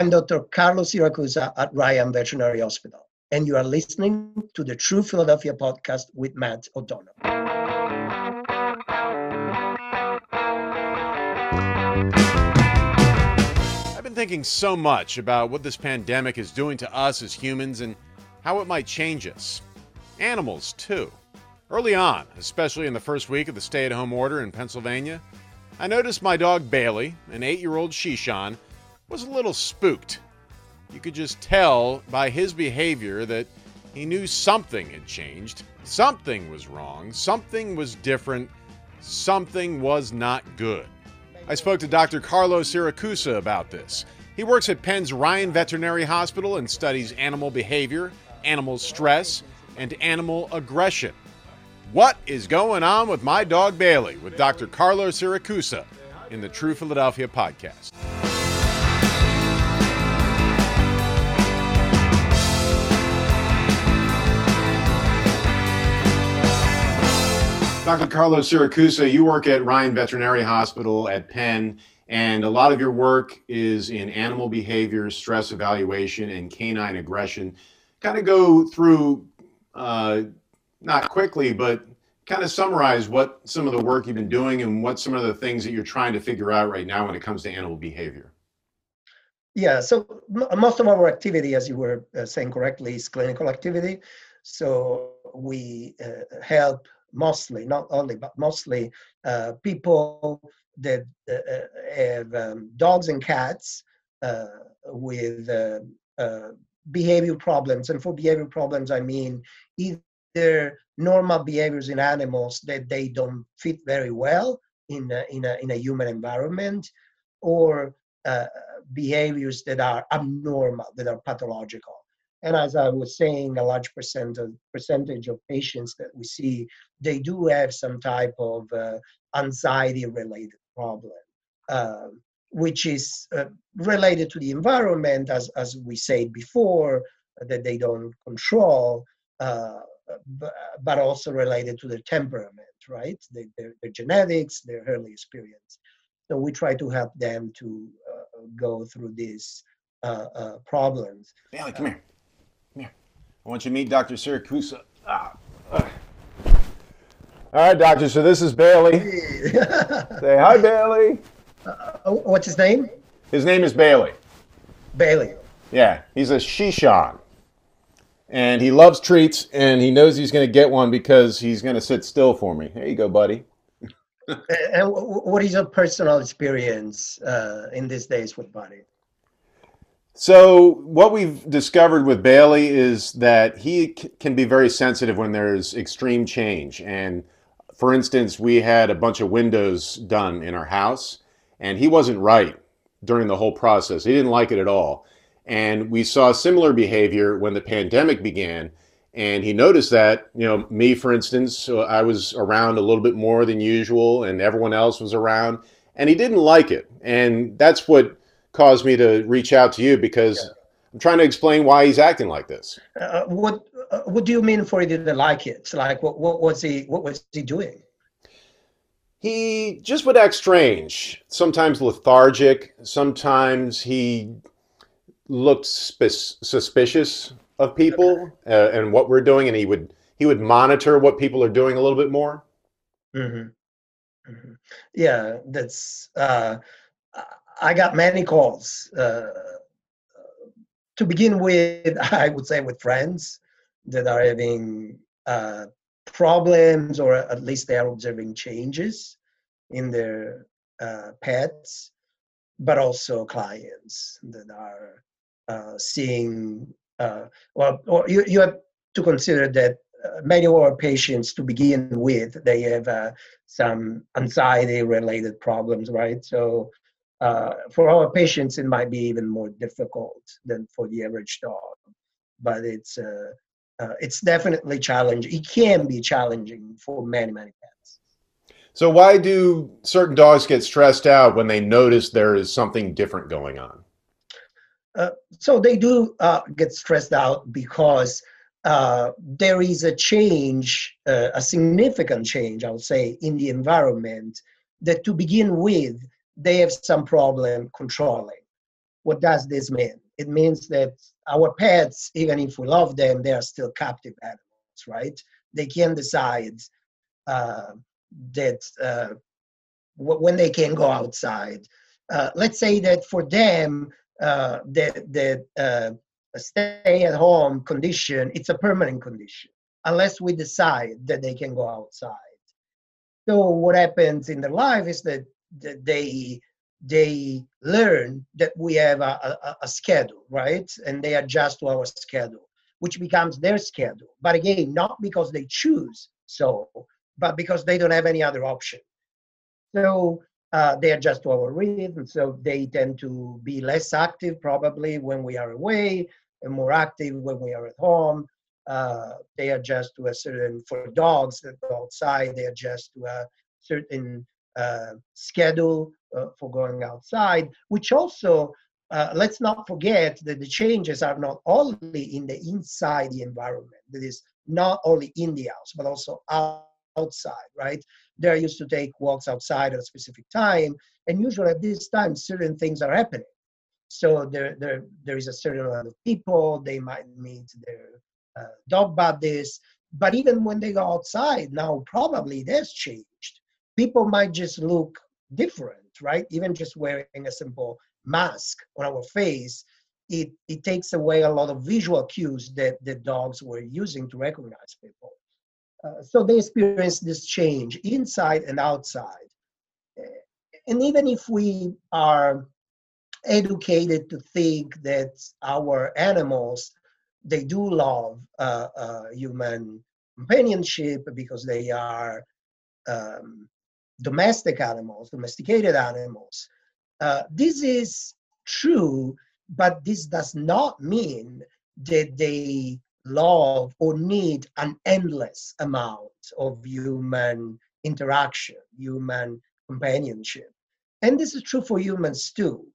I'm Dr. Carlos Siracusa at Ryan Veterinary Hospital, and you are listening to the True Philadelphia podcast with Matt O'Donnell. I've been thinking so much about what this pandemic is doing to us as humans and how it might change us. Animals, too. Early on, especially in the first week of the stay at home order in Pennsylvania, I noticed my dog Bailey, an eight year old Shichon, was a little spooked. You could just tell by his behavior that he knew something had changed. Something was wrong. Something was different. Something was not good. I spoke to Dr. Carlos Siracusa about this. He works at Penn's Ryan Veterinary Hospital and studies animal behavior, animal stress, and animal aggression. What is going on with my dog Bailey with Dr. Carlos Siracusa in the True Philadelphia podcast? Dr. Carlos Siracusa, you work at Ryan Veterinary Hospital at Penn, and a lot of your work is in animal behavior, stress evaluation, and canine aggression. Kind of go through uh, not quickly, but kind of summarize what some of the work you've been doing and what some of the things that you're trying to figure out right now when it comes to animal behavior. Yeah, so m- most of our activity, as you were uh, saying correctly, is clinical activity. So we uh, help mostly, not only, but mostly uh, people that uh, uh, have um, dogs and cats uh, with behavior problems. And for behavior problems, I mean either normal behaviors in animals that they don't fit very well in a, in a, in a human environment or uh, behaviors that are abnormal, that are pathological. And as I was saying, a large percent of, percentage of patients that we see, they do have some type of uh, anxiety-related problem, uh, which is uh, related to the environment, as, as we said before, that they don't control, uh, but also related to their temperament, right? Their, their, their, genetics, their early experience. So we try to help them to uh, go through these uh, uh, problems. Bailey, come here. I want you to meet Dr. Siracusa. Ah. All right, doctor. So this is Bailey. Hey. Say hi, Bailey. Uh, what's his name? His name is Bailey. Bailey. Yeah, he's a Shichon and he loves treats and he knows he's going to get one because he's going to sit still for me. Here you go, buddy. and what is your personal experience uh, in these days with Buddy? So, what we've discovered with Bailey is that he c- can be very sensitive when there's extreme change. And for instance, we had a bunch of windows done in our house, and he wasn't right during the whole process. He didn't like it at all. And we saw similar behavior when the pandemic began. And he noticed that, you know, me, for instance, uh, I was around a little bit more than usual, and everyone else was around, and he didn't like it. And that's what caused me to reach out to you because yeah. I'm trying to explain why he's acting like this. Uh, what uh, What do you mean for he didn't like it? Like, what, what was he What was he doing? He just would act strange. Sometimes lethargic. Sometimes he looked sp- suspicious of people uh, and what we're doing, and he would he would monitor what people are doing a little bit more. Mm-hmm. Mm-hmm. Yeah, that's. Uh, I got many calls. Uh, to begin with, I would say with friends that are having uh, problems, or at least they are observing changes in their uh, pets, but also clients that are uh, seeing, uh, well, or you, you have to consider that uh, many of our patients to begin with, they have uh, some anxiety related problems, right? So uh, for our patients, it might be even more difficult than for the average dog, but it's, it's definitely challenging. It can be challenging for many, many pets. So why do certain dogs get stressed out when they notice there is something different going on? Uh, so they do uh, get stressed out because uh, there is a change, uh, a significant change, I would say, in the environment that to begin with, they have some problem controlling. what does this mean? It means that our pets, even if we love them, they are still captive animals, right? They can decide uh, that uh, w- when they can go outside. Uh, let's say that for them, uh, the, the uh, stay at home condition, it's a permanent condition, unless we decide that they can go outside. So what happens in their life is that they they learn that we have a, a, a, schedule, right? And they adjust to our schedule, which becomes their schedule. But again, not because they choose so, but because they don't have any other option. So uh, they adjust to our rhythm, so they tend to be less active probably when we are away and more active when we are at home. Uh, they adjust to a certain, for dogs that go outside, they adjust to a certain schedule uh, for going outside, which also, uh, let's not forget that the changes are not only in the inside the environment, that is not only in the house, but also outside, right? They're used to take walks outside at a specific time, and usually at this time, certain things are happening. So there, there, there is a certain amount of people. They might meet their uh, dog buddies, but even when they go outside now, probably that's changed. People might just look different, right? Even just wearing a simple mask on our face, it, it takes away a lot of visual cues that the dogs were using to recognize people. Uh, so they experience this change inside and outside. And even if we are educated to think that our animals, they do love uh, uh, human companionship because they are um, domestic animals, domesticated animals. Uh, this is true, but this does not mean that they love or need an endless amount of human interaction, human companionship. And this is true for humans too.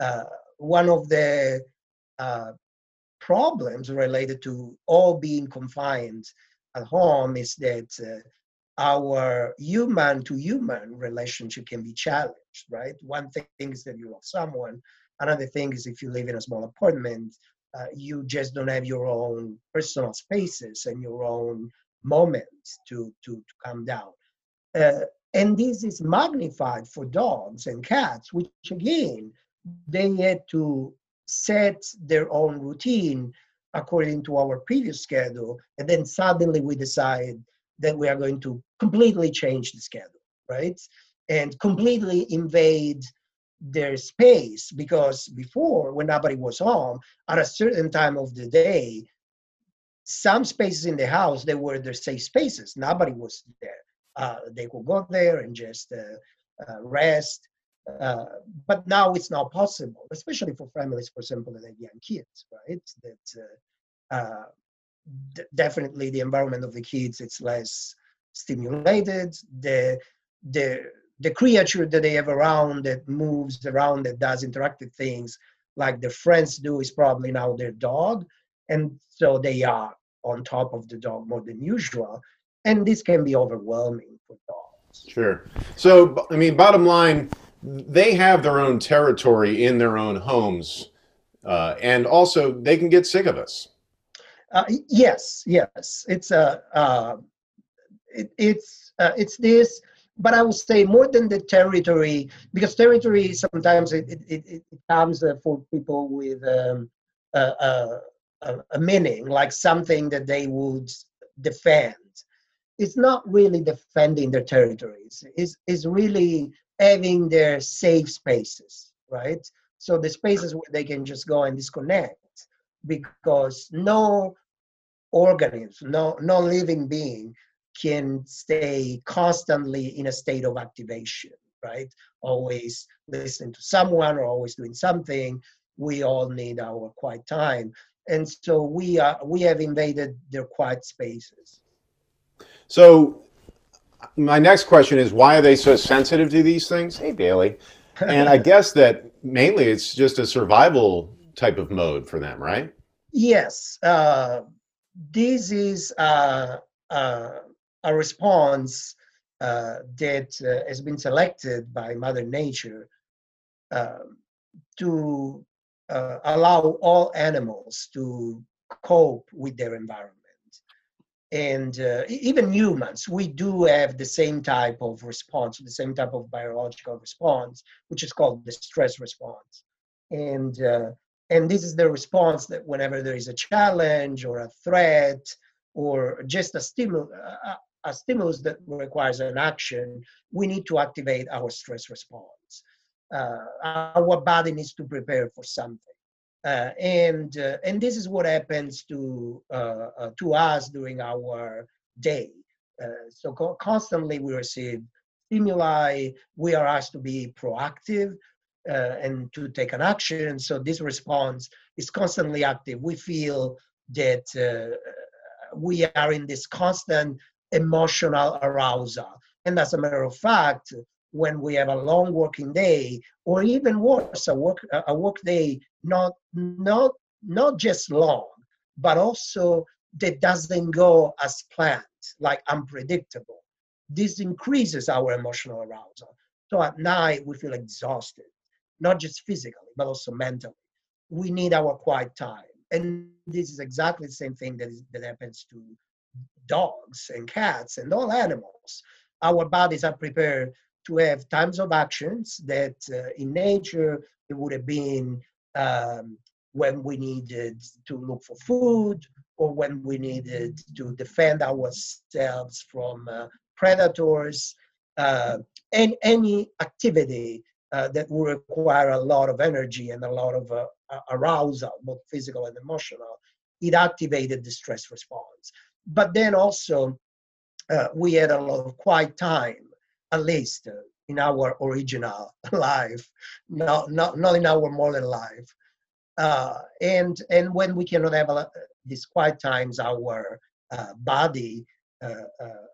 Uh, one of the uh, problems related to all being confined at home is that uh, our human to human relationship can be challenged, right? One thing is that you love someone. Another thing is if you live in a small apartment, uh, you just don't have your own personal spaces and your own moments to, to, to come down. Uh, and this is magnified for dogs and cats, which again, they had to set their own routine according to our previous schedule. And then suddenly we decide that we are going to completely change the schedule, right? And completely invade their space because before, when nobody was home, at a certain time of the day, some spaces in the house they were their safe spaces. Nobody was there. Uh, they could go there and just uh, uh, rest. Uh, but now it's not possible, especially for families, for example, that have young kids, right? That uh, uh, d- definitely the environment of the kids it's less stimulated. The the the creature that they have around that moves around that does interactive things like their friends do is probably now their dog and so they are on top of the dog more than usual and this can be overwhelming for dogs. Sure. So i mean bottom line they have their own territory in their own homes uh, and also they can get sick of us uh, yes yes it's a uh, it, it's uh, it's this but I would say more than the territory, because territory sometimes it, it, it, comes uh, for people with um, a, a, a, meaning, like something that they would defend. It's not really defending their territories. It's, it's really having their safe spaces, right? So the spaces where they can just go and disconnect because no organism, no, no living being can stay constantly in a state of activation, right? Always listening to someone or always doing something. We all need our quiet time. And so we are we have invaded their quiet spaces. So my next question is why are they so sensitive to these things? Hey Bailey. And I guess that mainly it's just a survival type of mode for them, right? Yes. Uh, this is uh, a response uh, that uh, has been selected by Mother Nature uh, to uh, allow all animals to cope with their environment. And uh, even humans, we do have the same type of response, the same type of biological response, which is called the stress response. And and this is the response that whenever there is a challenge or a threat or just a stimulus, a, a stimulus that requires an action, we need to activate our stress response. Uh, our body needs to prepare for something. Uh, and uh, and this is what happens to uh, uh to us during our day. Uh, so co- constantly we receive stimuli. We are asked to be proactive uh, and to take an action. So this response is constantly active. We feel that we are in this constant emotional arousal. And as a matter of fact, when we have a long working day, or even worse, a work a work day not not not just long, but also that doesn't go as planned, like unpredictable. This increases our emotional arousal. So at night we feel exhausted, not just physically, but also mentally. We need our quiet time. And this is exactly the same thing that, is, that happens to dogs and cats and all animals. Our bodies are prepared to have times of actions that uh, in nature it would have been um, when we needed to look for food or when we needed to defend ourselves from uh, predators uh, and any activity uh, that would require a lot of energy and a lot of uh, arousal both physical and emotional it activated the stress response but then also uh, we had a lot of quiet time at least uh, in our original life, not not not in our modern life. Uh, and and when we cannot have a, these quiet times, our uh, body uh, uh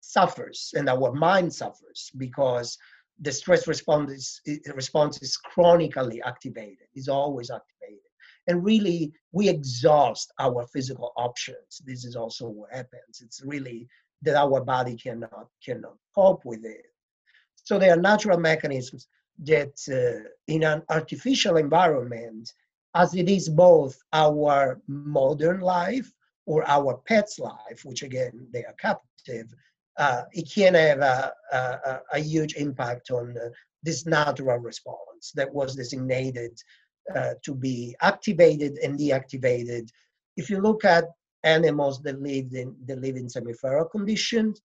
suffers and our mind suffers because the stress response is, response is chronically activated. Is always activated, and really we exhaust our physical options. This is also what happens. It's really that our body cannot cannot cope with it. So there are natural mechanisms that uh, in an artificial environment, as it is both our modern life or our pet's life, which again they are captive, uh, it can have a, a, a huge impact on uh, this natural response that was designated uh, to be activated and deactivated. If you look at animals that live in that live in semi-feral conditions.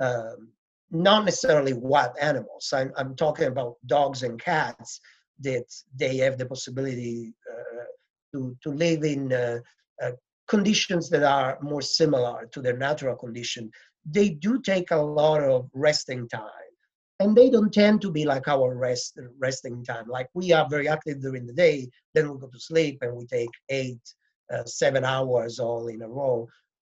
Um, not necessarily wild animals. I'm, I'm talking about dogs and cats that they have the possibility uh, to, to live in uh, uh, conditions that are more similar to their natural condition. They do take a lot of resting time. And they don't tend to be like our rest resting time. Like we are very active during the day, then we go to sleep and we take eight uh, seven hours all in a row.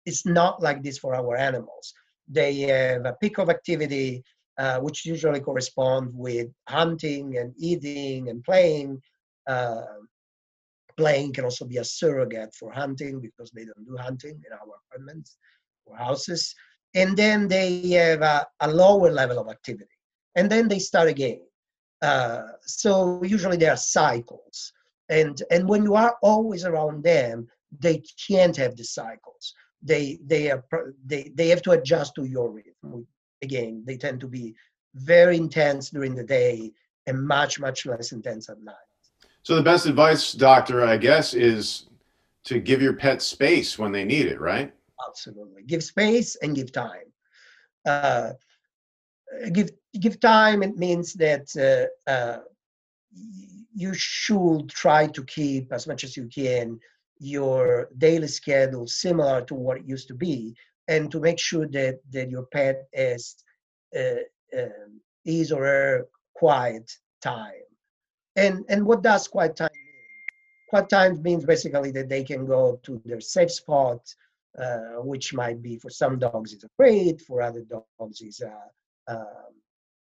It's not like this for our animals. They have a peak of activity, uh, which usually correspond with hunting and eating and playing. Uh, playing can also be a surrogate for hunting because they don't do hunting in our apartments or houses. And then they have a, a lower level of activity. And then they start again. Uh, so usually there are cycles and and when you are always around them they can't have the cycles they they are they, they have to adjust to your rhythm again they tend to be very intense during the day and much much less intense at night so the best advice doctor i guess is to give your pet space when they need it right absolutely. Give space and give time. Uh, give give time it means that uh, uh, you should try to keep as much as you can your daily schedule similar to what it used to be and to make sure that, that your pet is uh, uh, his or her quiet time. And and what does quiet time mean? Quiet time means basically that they can go to their safe spot uh, which might be for some dogs is crate for other dogs is a, um,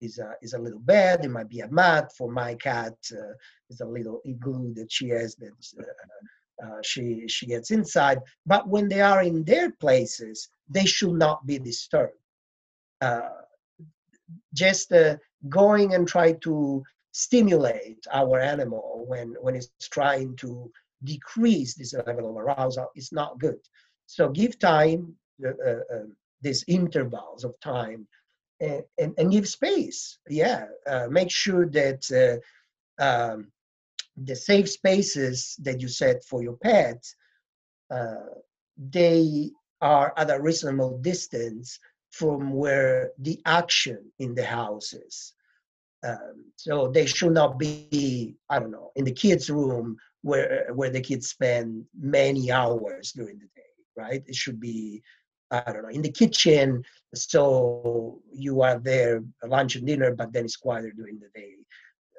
is a, is a little bed. It might be a mat. For my cat, uh, is a little igloo that she has that uh, uh, she she gets inside. But when they are in their places, they should not be disturbed. Uh, just uh, going and try to stimulate our animal when when it's trying to decrease this level of arousal is not good. So give time, uh, uh, these intervals of time, and, and, and give space. Yeah, uh, make sure that um, the safe spaces that you set for your pet, they are at a reasonable distance from where the action in the house is. Um, so they should not be, I don't know, in the kids' room where where the kids spend many hours during the day, right? It should be, I don't know, in the kitchen. So you are there lunch and dinner, but then it's quieter during the day.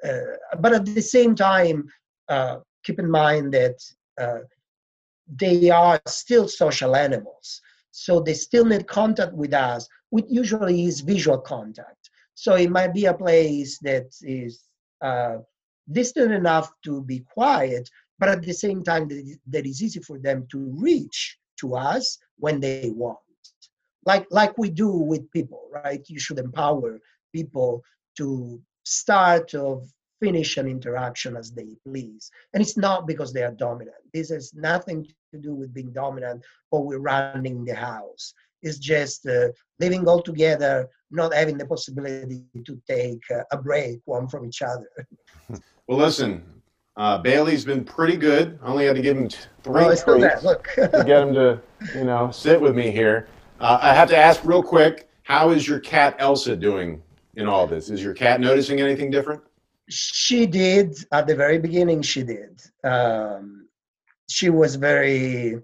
Uh, but at the same time, uh, keep in mind that uh, they are still social animals. So they still need contact with us, which usually is visual contact. So it might be a place that is uh, distant enough to be quiet, but at the same time that, that is easy for them to reach to us when they want. Like like we do with people, right? You should empower people to start of finish an interaction as they please. And it's not because they are dominant. This has nothing to do with being dominant or we're running the house. It's just uh, living all together, not having the possibility to take uh, a break one from each other. well, listen, uh, Bailey's been pretty good. I only had to give him three oh, treats Look. to get him to, you know, sit with me here. Uh, I have to ask real quick: How is your cat Elsa doing in all this? Is your cat noticing anything different? She did at the very beginning. She did. Um, she was very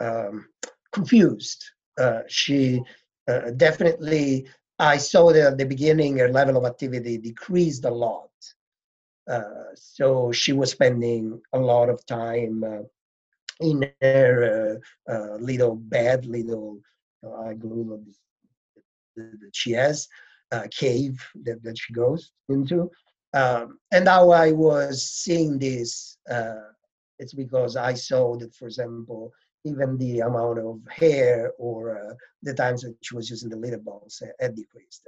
um, confused. Uh, she uh, definitely. I saw that at the beginning her level of activity decreased a lot. Uh, so she was spending a lot of time uh, in her uh, little bed, little igloo that she has, cave that, that she goes into. Um, and now I was seeing this, uh, it's because I saw that, for example, even the amount of hair or uh, the times that she was using the litter box had decreased.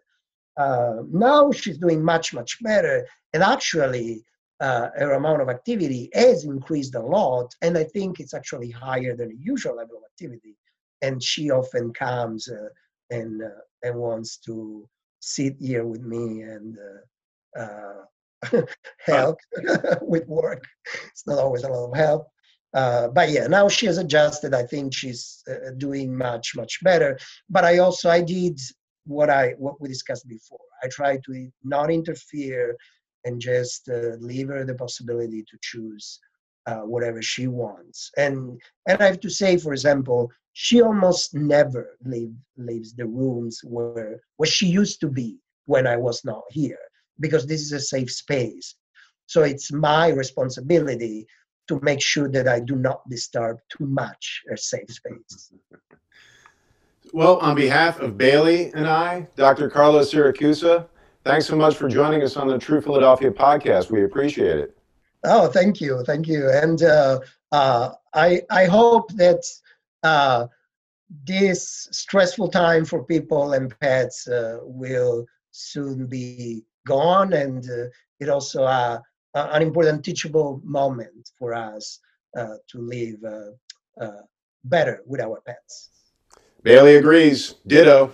Uh, now she's doing much, much better. And actually, uh, her amount of activity has increased a lot. And I think it's actually higher than the usual level of activity. And she often comes uh, and, uh, and wants to sit here with me and uh, help with work. It's not always a lot of help. Uh, but yeah, now she has adjusted. I think she's uh, doing much much better. But I also I did what I what we discussed before. I try to not interfere and just uh, leave her the possibility to choose uh, whatever she wants. And and I have to say, for example, she almost never leave, leaves the rooms where where she used to be when I was not here because this is a safe space. So it's my responsibility to make sure that I do not disturb too much her safe space. Well, on behalf of Bailey and I, Dr. Carlos Siracusa, thanks so much for joining us on the True Philadelphia podcast. We appreciate it. Oh, thank you, thank you, and uh, uh, I I hope that uh, this stressful time for people and pets uh, will soon be gone, and uh, it also uh, an important teachable moment for us to live better with our pets. Bailey agrees. Ditto.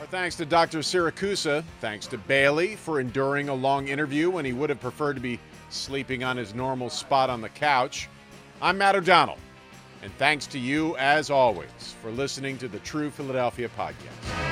Our thanks to Dr. Siracusa. Thanks to Bailey for enduring a long interview when he would have preferred to be sleeping on his normal spot on the couch. I'm Matt O'Donnell, and thanks to you, as always, for listening to the True Philadelphia podcast.